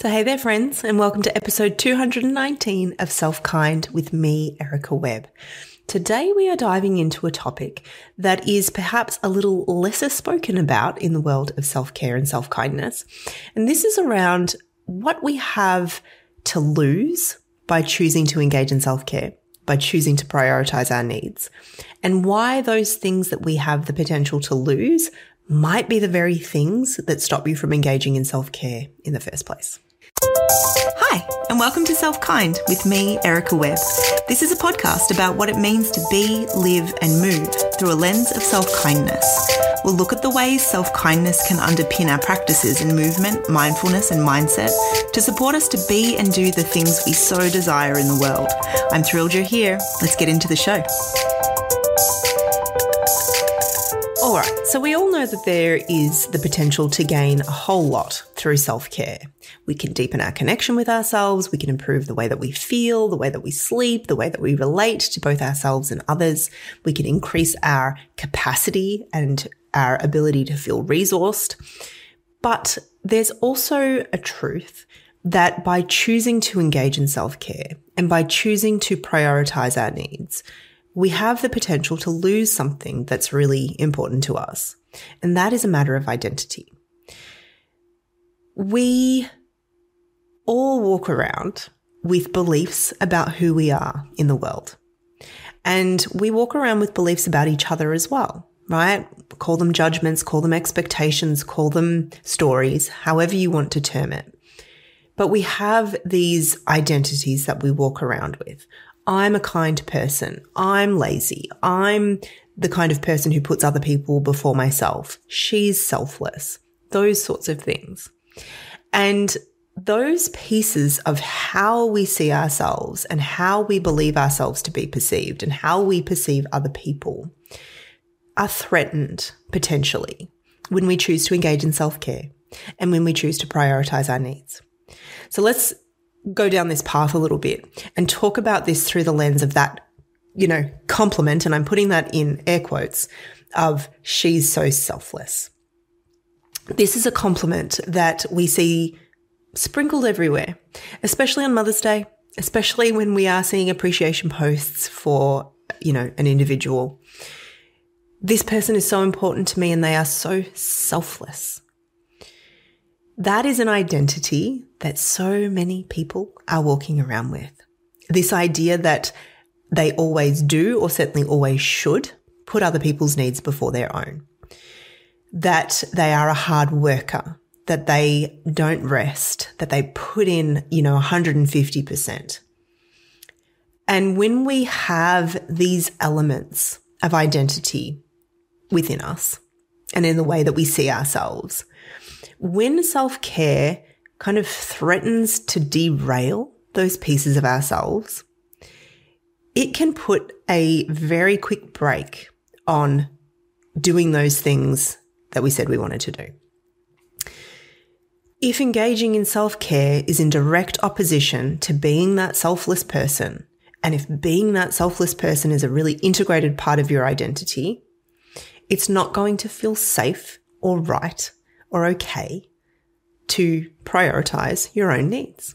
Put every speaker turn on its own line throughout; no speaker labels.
So, hey there, friends, and welcome to episode 219 of Self Kind with me, Erica Webb. Today, we are diving into a topic that is perhaps a little lesser spoken about in the world of self care and self kindness. And this is around what we have to lose by choosing to engage in self care, by choosing to prioritize our needs, and why those things that we have the potential to lose might be the very things that stop you from engaging in self care in the first place. Hi, and welcome to Self Kind with me, Erica Webb. This is a podcast about what it means to be, live, and move through a lens of self kindness. We'll look at the ways self kindness can underpin our practices in movement, mindfulness, and mindset to support us to be and do the things we so desire in the world. I'm thrilled you're here. Let's get into the show. All right, so we all know that there is the potential to gain a whole lot through self care. We can deepen our connection with ourselves, we can improve the way that we feel, the way that we sleep, the way that we relate to both ourselves and others. We can increase our capacity and our ability to feel resourced. But there's also a truth that by choosing to engage in self care and by choosing to prioritize our needs, we have the potential to lose something that's really important to us. And that is a matter of identity. We all walk around with beliefs about who we are in the world. And we walk around with beliefs about each other as well, right? Call them judgments, call them expectations, call them stories, however you want to term it. But we have these identities that we walk around with. I'm a kind person. I'm lazy. I'm the kind of person who puts other people before myself. She's selfless. Those sorts of things. And those pieces of how we see ourselves and how we believe ourselves to be perceived and how we perceive other people are threatened potentially when we choose to engage in self care and when we choose to prioritize our needs. So let's go down this path a little bit and talk about this through the lens of that, you know, compliment. And I'm putting that in air quotes of she's so selfless. This is a compliment that we see sprinkled everywhere, especially on Mother's Day, especially when we are seeing appreciation posts for, you know, an individual. This person is so important to me and they are so selfless. That is an identity that so many people are walking around with. This idea that they always do, or certainly always should, put other people's needs before their own. That they are a hard worker, that they don't rest, that they put in, you know, 150%. And when we have these elements of identity within us and in the way that we see ourselves, when self care kind of threatens to derail those pieces of ourselves, it can put a very quick brake on doing those things that we said we wanted to do. If engaging in self care is in direct opposition to being that selfless person, and if being that selfless person is a really integrated part of your identity, it's not going to feel safe or right or okay to prioritize your own needs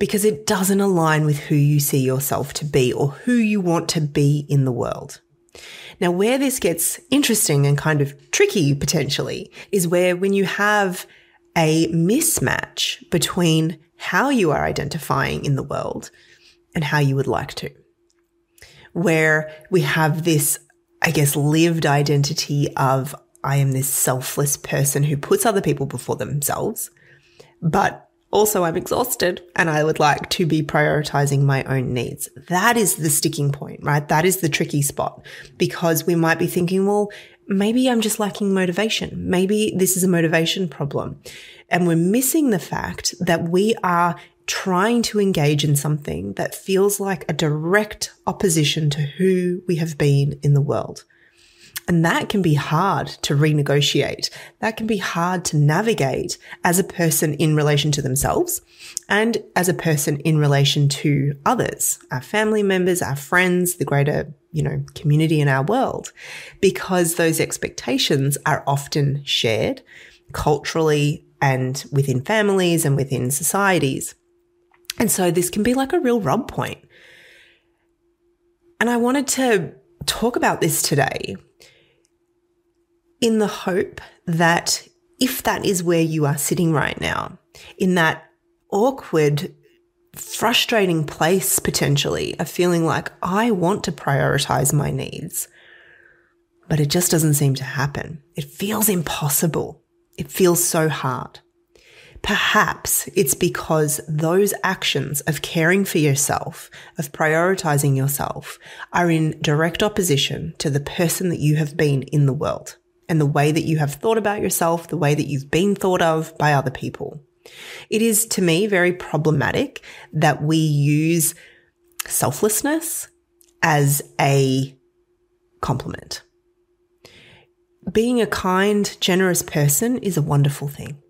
because it doesn't align with who you see yourself to be or who you want to be in the world. Now, where this gets interesting and kind of tricky potentially is where when you have a mismatch between how you are identifying in the world and how you would like to, where we have this, I guess, lived identity of I am this selfless person who puts other people before themselves, but also I'm exhausted and I would like to be prioritizing my own needs. That is the sticking point, right? That is the tricky spot because we might be thinking, well, maybe I'm just lacking motivation. Maybe this is a motivation problem. And we're missing the fact that we are trying to engage in something that feels like a direct opposition to who we have been in the world. And that can be hard to renegotiate. That can be hard to navigate as a person in relation to themselves and as a person in relation to others, our family members, our friends, the greater, you know, community in our world, because those expectations are often shared culturally and within families and within societies. And so this can be like a real rub point. And I wanted to talk about this today in the hope that if that is where you are sitting right now, in that awkward, frustrating place potentially of feeling like I want to prioritize my needs, but it just doesn't seem to happen. It feels impossible. It feels so hard. Perhaps it's because those actions of caring for yourself, of prioritizing yourself, are in direct opposition to the person that you have been in the world and the way that you have thought about yourself, the way that you've been thought of by other people. It is to me very problematic that we use selflessness as a compliment. Being a kind, generous person is a wonderful thing.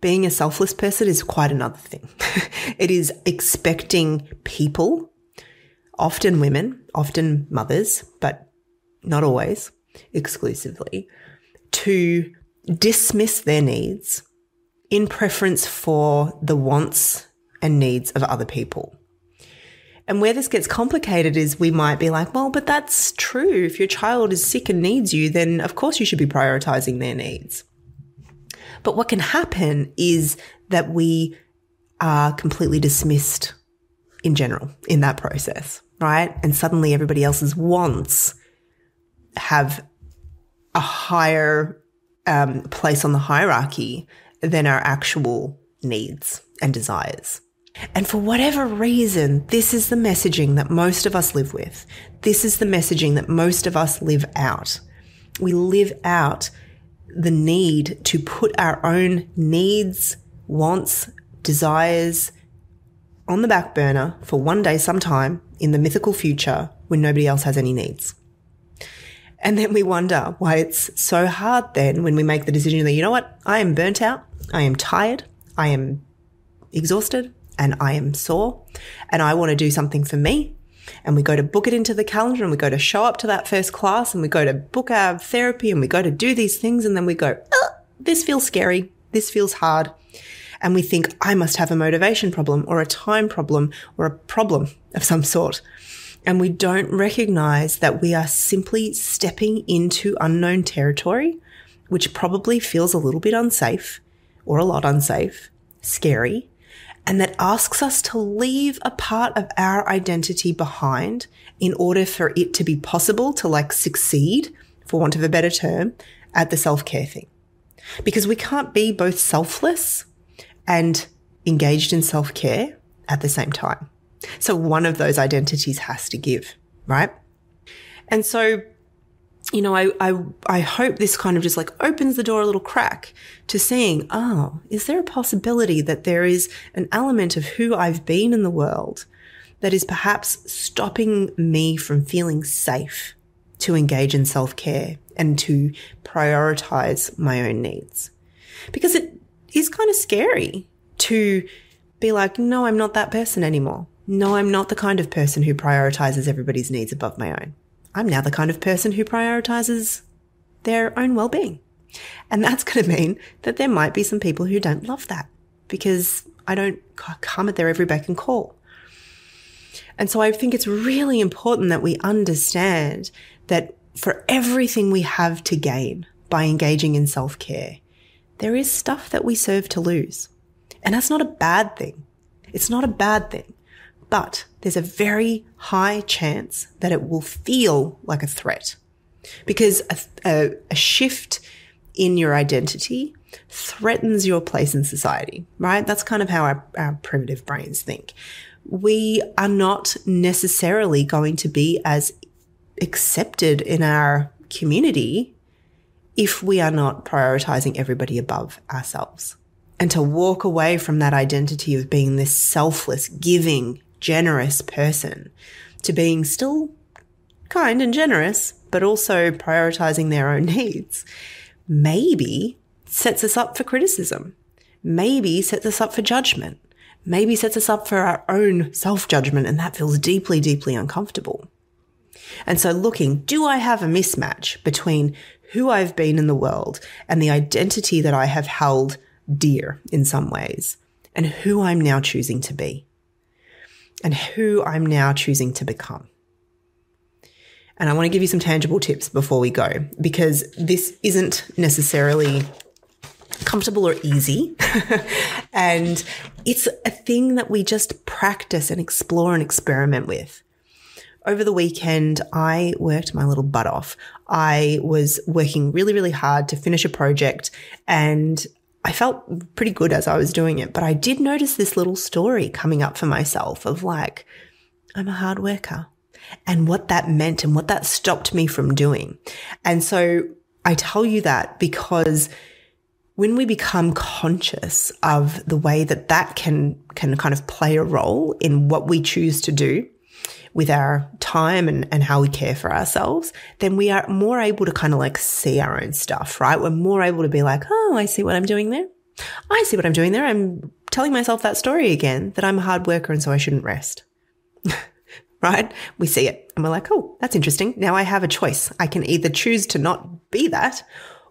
Being a selfless person is quite another thing. it is expecting people, often women, often mothers, but not always exclusively, to dismiss their needs in preference for the wants and needs of other people. And where this gets complicated is we might be like, well, but that's true. If your child is sick and needs you, then of course you should be prioritizing their needs. But what can happen is that we are completely dismissed in general in that process, right? And suddenly everybody else's wants have a higher um, place on the hierarchy than our actual needs and desires. And for whatever reason, this is the messaging that most of us live with. This is the messaging that most of us live out. We live out the need to put our own needs, wants, desires on the back burner for one day sometime in the mythical future when nobody else has any needs. And then we wonder why it's so hard then when we make the decision that, you know what, I am burnt out, I am tired, I am exhausted, and I am sore, and I want to do something for me. And we go to book it into the calendar and we go to show up to that first class and we go to book our therapy and we go to do these things. And then we go, oh, this feels scary. This feels hard. And we think, I must have a motivation problem or a time problem or a problem of some sort and we don't recognize that we are simply stepping into unknown territory, which probably feels a little bit unsafe or a lot unsafe, scary, and that asks us to leave a part of our identity behind in order for it to be possible to like succeed, for want of a better term, at the self care thing. Because we can't be both selfless and engaged in self care at the same time. So one of those identities has to give, right? And so, you know, I, I, I hope this kind of just like opens the door a little crack to seeing, oh, is there a possibility that there is an element of who I've been in the world that is perhaps stopping me from feeling safe to engage in self care and to prioritize my own needs? Because it is kind of scary to be like, no, I'm not that person anymore. No, I'm not the kind of person who prioritizes everybody's needs above my own. I'm now the kind of person who prioritizes their own well-being. And that's going to mean that there might be some people who don't love that because I don't come at their every beck and call. And so I think it's really important that we understand that for everything we have to gain by engaging in self care, there is stuff that we serve to lose. And that's not a bad thing. It's not a bad thing but there's a very high chance that it will feel like a threat because a, a, a, shift in your identity threatens your place in society, right? That's kind of how our, our primitive brains think. We are not necessarily going to be as accepted in our community if we are not prioritizing everybody above ourselves. And to walk away from that identity of being this selfless, giving, generous person to being still kind and generous, but also prioritizing their own needs, maybe sets us up for criticism, maybe sets us up for judgment, maybe sets us up for our own self judgment. And that feels deeply, deeply uncomfortable. And so looking, do I have a mismatch between who I've been in the world and the identity that I have held dear in some ways and who I'm now choosing to be and who I'm now choosing to become. And I want to give you some tangible tips before we go because this isn't necessarily comfortable or easy. and it's a thing that we just practice and explore and experiment with. Over the weekend, I worked my little butt off. I was working really, really hard to finish a project and I felt pretty good as I was doing it, but I did notice this little story coming up for myself of like, I'm a hard worker and what that meant and what that stopped me from doing. And so I tell you that because when we become conscious of the way that that can, can kind of play a role in what we choose to do with our time and, and how we care for ourselves, then we are more able to kind of like see our own stuff, right? We're more able to be like, oh, I see what I'm doing there. I see what I'm doing there. I'm telling myself that story again that I'm a hard worker and so I shouldn't rest. right? We see it and we're like, oh, that's interesting. Now I have a choice. I can either choose to not be that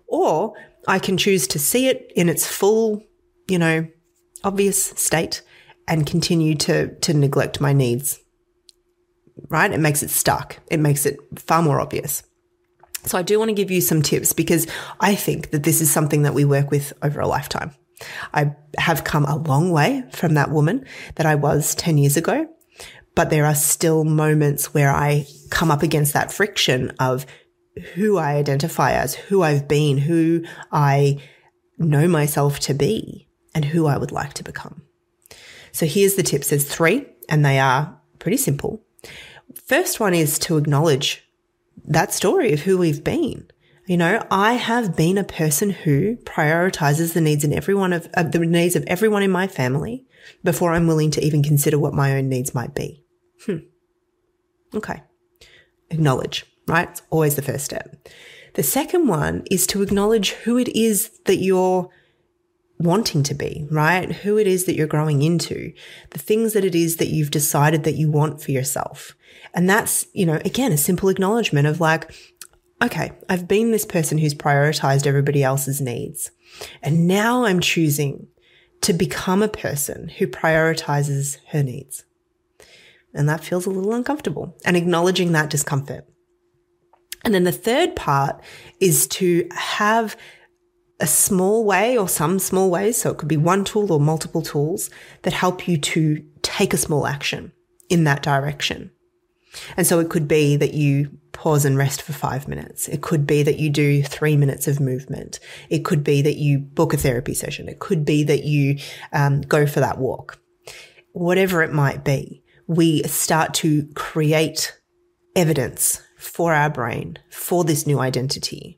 or I can choose to see it in its full, you know, obvious state and continue to, to neglect my needs. Right? It makes it stuck. It makes it far more obvious. So I do want to give you some tips because I think that this is something that we work with over a lifetime. I have come a long way from that woman that I was 10 years ago but there are still moments where I come up against that friction of who I identify as, who I've been, who I know myself to be, and who I would like to become. So here's the tips. There's three, and they are pretty simple. First one is to acknowledge that story of who we've been. You know, I have been a person who prioritizes the needs in everyone of uh, the needs of everyone in my family before I'm willing to even consider what my own needs might be. Hmm. Okay. Acknowledge, right? It's always the first step. The second one is to acknowledge who it is that you're wanting to be, right? Who it is that you're growing into, the things that it is that you've decided that you want for yourself. And that's, you know, again, a simple acknowledgement of like, okay, I've been this person who's prioritized everybody else's needs. And now I'm choosing to become a person who prioritizes her needs. And that feels a little uncomfortable and acknowledging that discomfort. And then the third part is to have a small way or some small ways. So it could be one tool or multiple tools that help you to take a small action in that direction. And so it could be that you pause and rest for five minutes. It could be that you do three minutes of movement. It could be that you book a therapy session. It could be that you um, go for that walk. Whatever it might be, we start to create evidence for our brain for this new identity,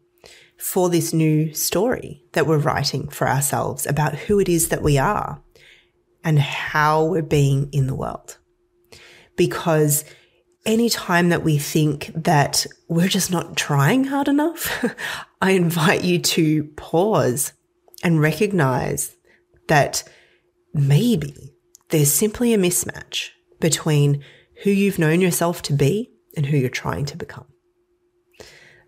for this new story that we're writing for ourselves about who it is that we are and how we're being in the world. Because any time that we think that we're just not trying hard enough, I invite you to pause and recognize that maybe there's simply a mismatch between who you've known yourself to be and who you're trying to become.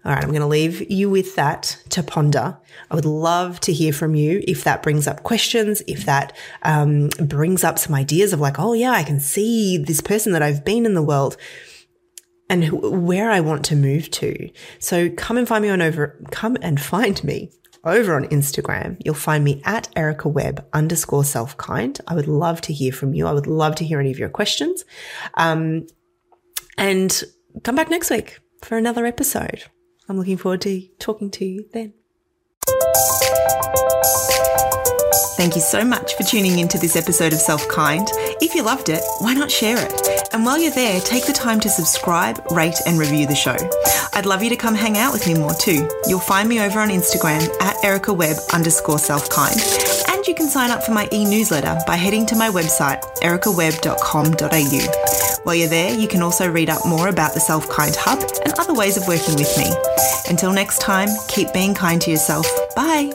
All right, I'm going to leave you with that to ponder. I would love to hear from you if that brings up questions, if that um, brings up some ideas of like, oh, yeah, I can see this person that I've been in the world and where I want to move to. So come and find me on over, come and find me over on Instagram. You'll find me at Erica Webb underscore self kind. I would love to hear from you. I would love to hear any of your questions. Um, and come back next week for another episode. I'm looking forward to talking to you then. Thank you so much for tuning into this episode of Self Kind. If you loved it, why not share it? And while you're there, take the time to subscribe, rate, and review the show. I'd love you to come hang out with me more too. You'll find me over on Instagram at Erica Webb underscore self kind. And you can sign up for my e newsletter by heading to my website, ericawebb.com.au. While you're there, you can also read up more about the Self Kind Hub and other ways of working with me. Until next time, keep being kind to yourself. Bye.